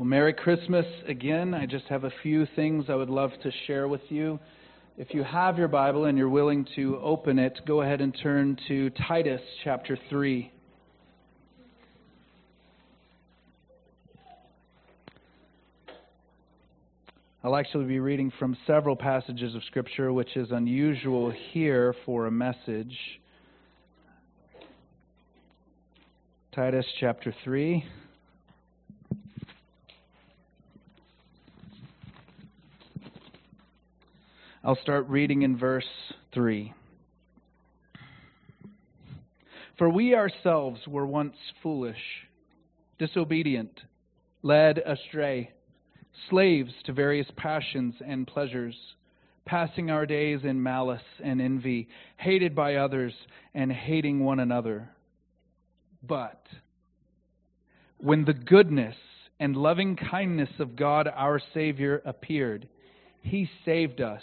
Well, Merry Christmas again. I just have a few things I would love to share with you. If you have your Bible and you're willing to open it, go ahead and turn to Titus chapter 3. I'll actually be reading from several passages of Scripture, which is unusual here for a message. Titus chapter 3. I'll start reading in verse 3. For we ourselves were once foolish, disobedient, led astray, slaves to various passions and pleasures, passing our days in malice and envy, hated by others and hating one another. But when the goodness and loving kindness of God our Savior appeared, He saved us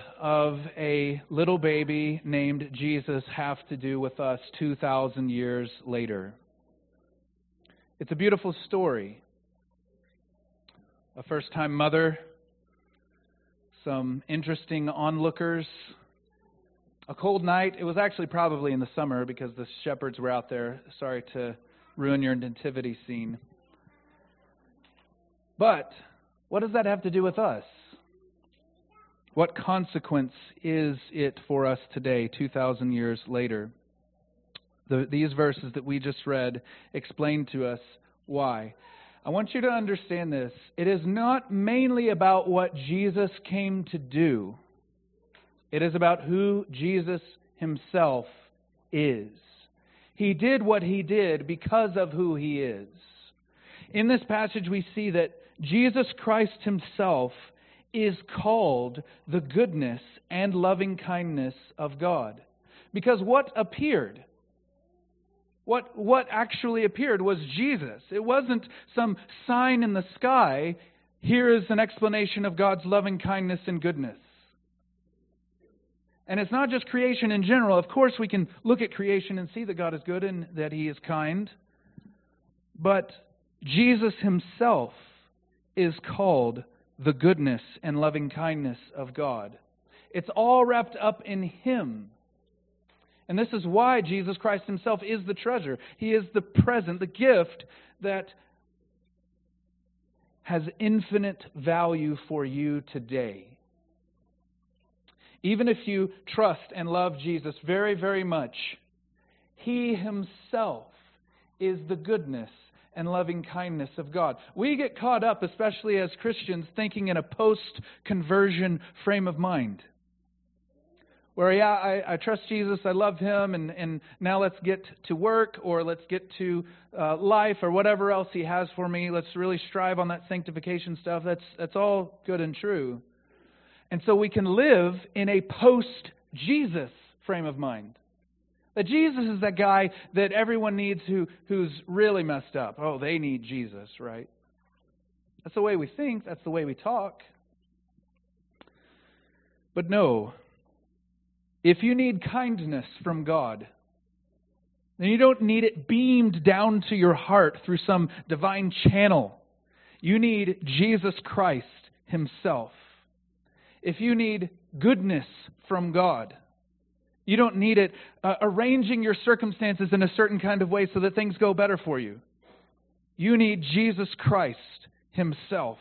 of a little baby named Jesus have to do with us 2,000 years later? It's a beautiful story. A first time mother, some interesting onlookers, a cold night. It was actually probably in the summer because the shepherds were out there. Sorry to ruin your nativity scene. But what does that have to do with us? What consequence is it for us today, 2,000 years later? The, these verses that we just read explain to us why. I want you to understand this. It is not mainly about what Jesus came to do, it is about who Jesus himself is. He did what he did because of who he is. In this passage, we see that Jesus Christ himself is called the goodness and loving kindness of God. Because what appeared? What, what actually appeared was Jesus. It wasn't some sign in the sky. Here is an explanation of God's loving kindness and goodness. And it's not just creation in general. Of course, we can look at creation and see that God is good and that He is kind. But Jesus Himself is called the goodness and loving kindness of God. It's all wrapped up in Him. And this is why Jesus Christ Himself is the treasure. He is the present, the gift that has infinite value for you today. Even if you trust and love Jesus very, very much, He Himself is the goodness and loving kindness of God. We get caught up, especially as Christians, thinking in a post conversion frame of mind. Where, yeah, I, I, trust Jesus, I love him, and, and now let's get to work or let's get to uh, life or whatever else he has for me. Let's really strive on that sanctification stuff. That's, that's all good and true. And so we can live in a post Jesus frame of mind. That Jesus is that guy that everyone needs who, who's really messed up. Oh, they need Jesus, right? That's the way we think, that's the way we talk. But no, if you need kindness from God, then you don't need it beamed down to your heart through some divine channel. You need Jesus Christ Himself. If you need goodness from God, you don't need it uh, arranging your circumstances in a certain kind of way so that things go better for you. You need Jesus Christ Himself.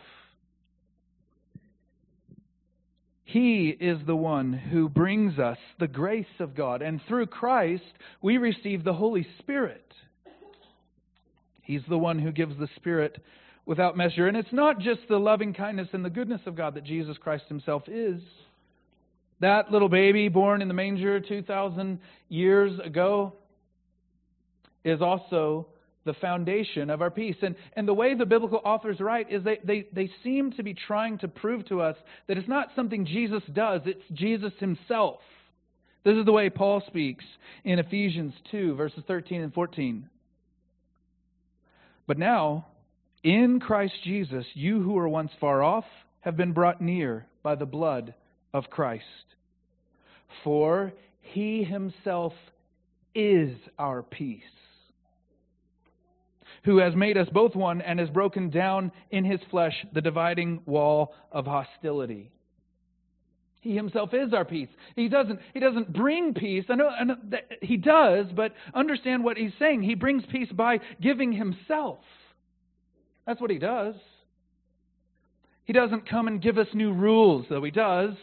He is the one who brings us the grace of God, and through Christ we receive the Holy Spirit. He's the one who gives the Spirit without measure. And it's not just the loving kindness and the goodness of God that Jesus Christ Himself is. That little baby born in the manger 2,000 years ago is also the foundation of our peace. And, and the way the biblical authors write is they, they, they seem to be trying to prove to us that it's not something Jesus does, it's Jesus himself. This is the way Paul speaks in Ephesians 2, verses 13 and 14. But now, in Christ Jesus, you who were once far off have been brought near by the blood of Christ. For he himself is our peace, who has made us both one and has broken down in his flesh the dividing wall of hostility. He himself is our peace. He doesn't, he doesn't bring peace. I know, I know he does, but understand what he's saying. He brings peace by giving himself. That's what he does. He doesn't come and give us new rules, though he does.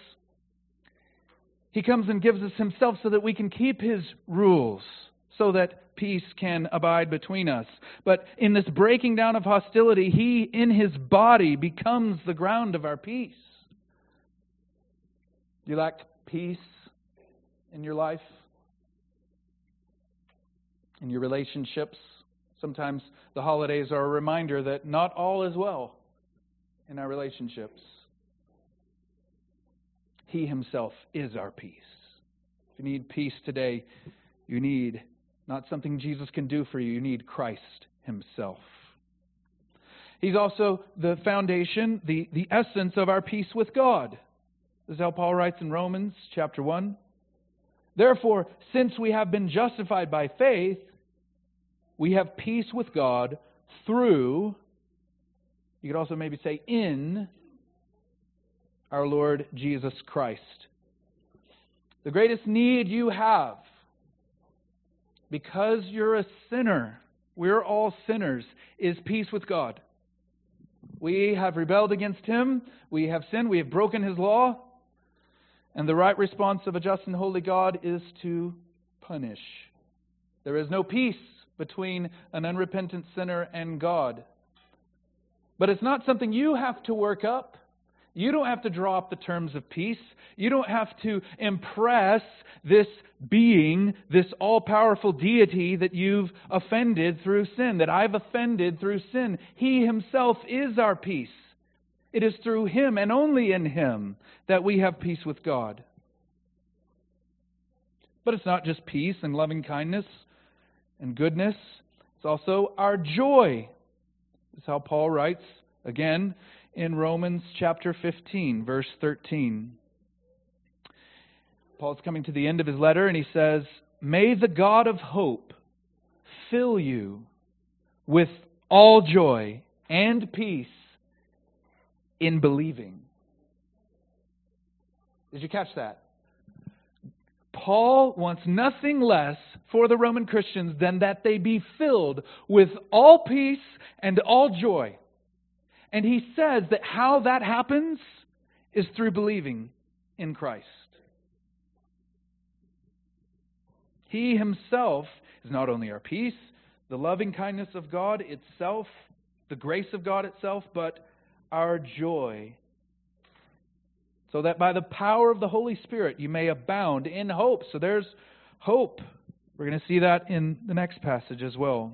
He comes and gives us himself so that we can keep his rules, so that peace can abide between us. But in this breaking down of hostility, he in his body becomes the ground of our peace. You lack peace in your life? In your relationships? Sometimes the holidays are a reminder that not all is well in our relationships. He Himself is our peace. If you need peace today, you need not something Jesus can do for you, you need Christ Himself. He's also the foundation, the, the essence of our peace with God. This is how Paul writes in Romans chapter 1. Therefore, since we have been justified by faith, we have peace with God through, you could also maybe say in, our Lord Jesus Christ. The greatest need you have, because you're a sinner, we're all sinners, is peace with God. We have rebelled against Him, we have sinned, we have broken His law, and the right response of a just and holy God is to punish. There is no peace between an unrepentant sinner and God. But it's not something you have to work up. You don't have to draw up the terms of peace. You don't have to impress this being, this all powerful deity that you've offended through sin, that I've offended through sin. He himself is our peace. It is through Him and only in Him that we have peace with God. But it's not just peace and loving kindness and goodness, it's also our joy. This is how Paul writes again in Romans chapter 15, verse 13. Paul's coming to the end of his letter and he says, May the God of hope fill you with all joy and peace in believing. Did you catch that? Paul wants nothing less for the Roman Christians than that they be filled with all peace and all joy. And he says that how that happens is through believing in Christ. He himself is not only our peace, the loving kindness of God itself, the grace of God itself, but our joy, so that by the power of the Holy Spirit you may abound in hope. So there's hope. We're going to see that in the next passage as well.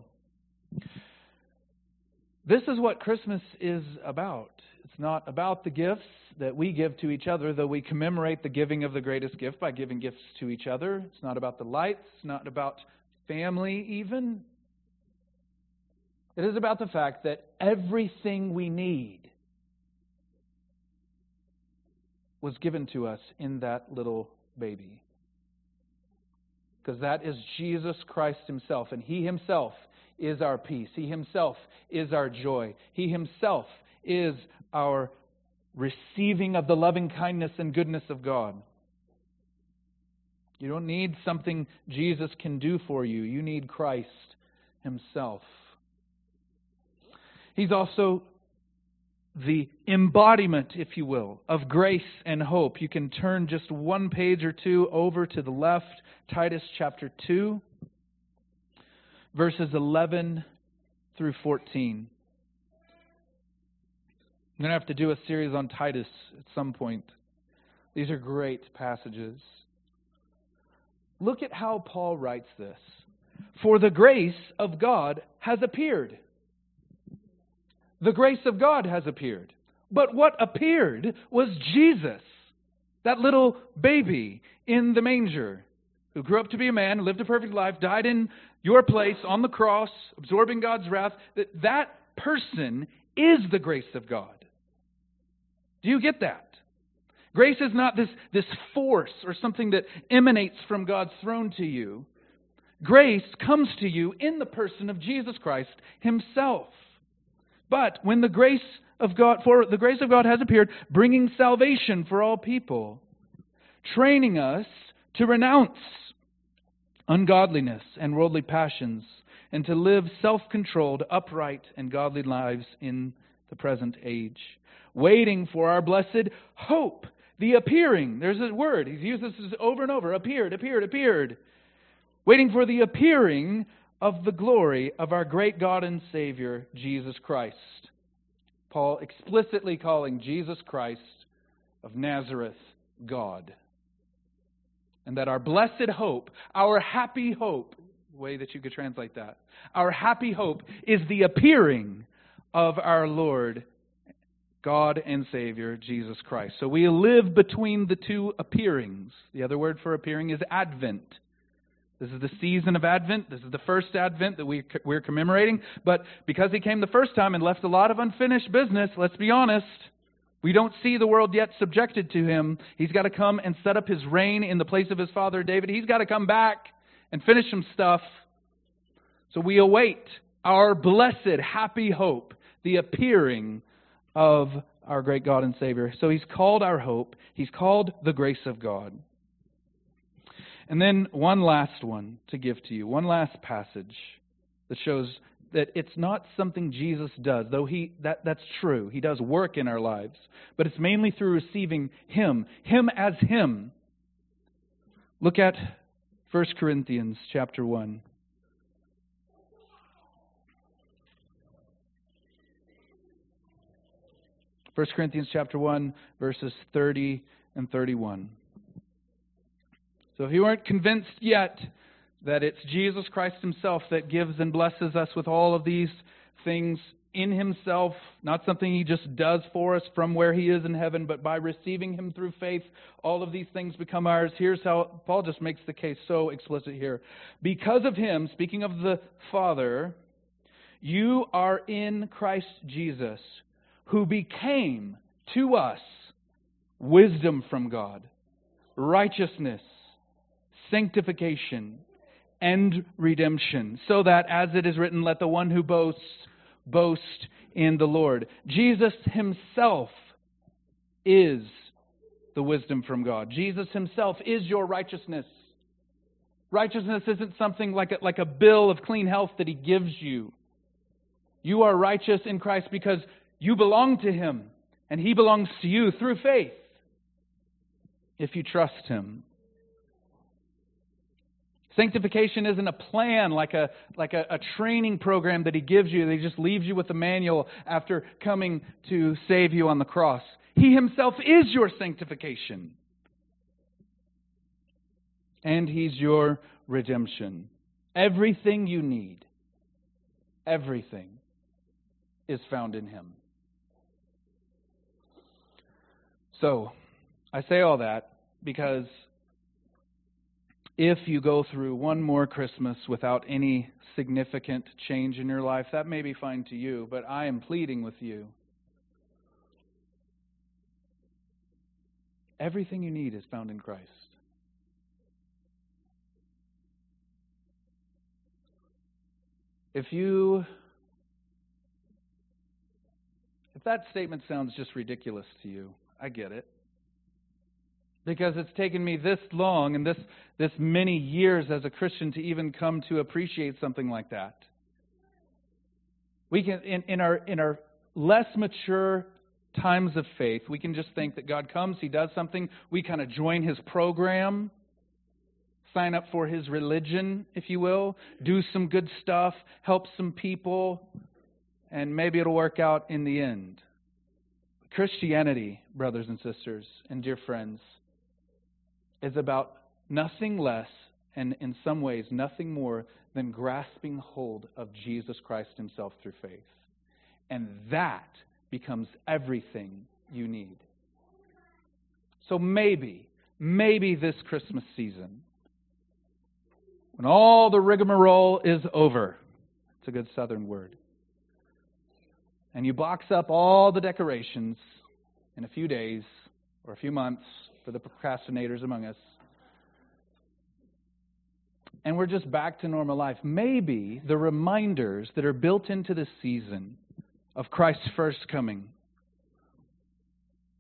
This is what Christmas is about. It's not about the gifts that we give to each other, though we commemorate the giving of the greatest gift by giving gifts to each other. It's not about the lights, it's not about family, even. It is about the fact that everything we need was given to us in that little baby. Because that is Jesus Christ Himself, and He Himself is our peace. He Himself is our joy. He Himself is our receiving of the loving kindness and goodness of God. You don't need something Jesus can do for you, you need Christ Himself. He's also the embodiment, if you will, of grace and hope. You can turn just one page or two over to the left, Titus chapter 2, verses 11 through 14. I'm going to have to do a series on Titus at some point. These are great passages. Look at how Paul writes this. For the grace of God has appeared. The grace of God has appeared. But what appeared was Jesus, that little baby in the manger who grew up to be a man, lived a perfect life, died in your place on the cross, absorbing God's wrath. That that person is the grace of God. Do you get that? Grace is not this, this force or something that emanates from God's throne to you. Grace comes to you in the person of Jesus Christ Himself. But when the grace of God, for the grace of God has appeared, bringing salvation for all people, training us to renounce ungodliness and worldly passions, and to live self controlled, upright, and godly lives in the present age, waiting for our blessed hope, the appearing. There's a word, he's used this over and over appeared, appeared, appeared. Waiting for the appearing of the glory of our great God and Savior, Jesus Christ. Paul explicitly calling Jesus Christ of Nazareth God and that our blessed hope, our happy hope, way that you could translate that, our happy hope is the appearing of our Lord, God and Savior, Jesus Christ. So we live between the two appearings. The other word for appearing is Advent. This is the season of Advent. This is the first Advent that we, we're commemorating. But because he came the first time and left a lot of unfinished business, let's be honest, we don't see the world yet subjected to him. He's got to come and set up his reign in the place of his father David. He's got to come back and finish some stuff. So we await our blessed, happy hope, the appearing of our great God and Savior. So he's called our hope, he's called the grace of God. And then one last one to give to you, one last passage that shows that it's not something Jesus does, though he that, that's true. He does work in our lives, but it's mainly through receiving him, him as him. Look at 1 Corinthians chapter 1. First Corinthians chapter 1 verses 30 and 31. So if you weren't convinced yet that it's Jesus Christ Himself that gives and blesses us with all of these things in Himself, not something He just does for us from where He is in heaven, but by receiving Him through faith, all of these things become ours. Here's how Paul just makes the case so explicit here. Because of Him, speaking of the Father, you are in Christ Jesus, who became to us wisdom from God, righteousness, sanctification, and redemption, so that, as it is written, let the one who boasts boast in the Lord. Jesus himself is the wisdom from God. Jesus himself is your righteousness. Righteousness isn't something like a, like a bill of clean health that he gives you. You are righteous in Christ because you belong to him and he belongs to you through faith if you trust him. Sanctification isn't a plan like a like a, a, training program that he gives you. That he just leaves you with a manual after coming to save you on the cross. He himself is your sanctification. And he's your redemption. Everything you need, everything is found in him. So, I say all that because if you go through one more Christmas without any significant change in your life, that may be fine to you, but I am pleading with you. Everything you need is found in Christ. If you if that statement sounds just ridiculous to you, I get it because it's taken me this long and this, this many years as a Christian to even come to appreciate something like that. We can, in, in, our, in our less mature times of faith, we can just think that God comes, He does something, we kind of join His program, sign up for His religion, if you will, do some good stuff, help some people, and maybe it'll work out in the end. Christianity, brothers and sisters, and dear friends, is about nothing less and in some ways nothing more than grasping hold of Jesus Christ Himself through faith. And that becomes everything you need. So maybe, maybe this Christmas season, when all the rigmarole is over, it's a good southern word, and you box up all the decorations in a few days or a few months for the procrastinators among us, and we're just back to normal life, maybe the reminders that are built into the season of Christ's first coming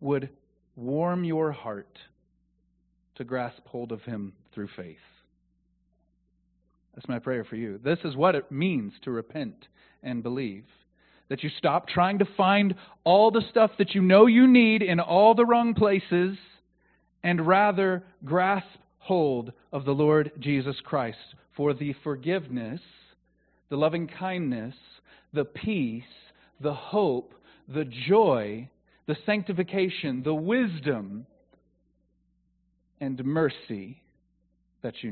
would warm your heart to grasp hold of Him through faith. That's my prayer for you. This is what it means to repent and believe. That you stop trying to find all the stuff that you know you need in all the wrong places and rather grasp hold of the Lord Jesus Christ for the forgiveness, the loving kindness, the peace, the hope, the joy, the sanctification, the wisdom, and mercy that you need.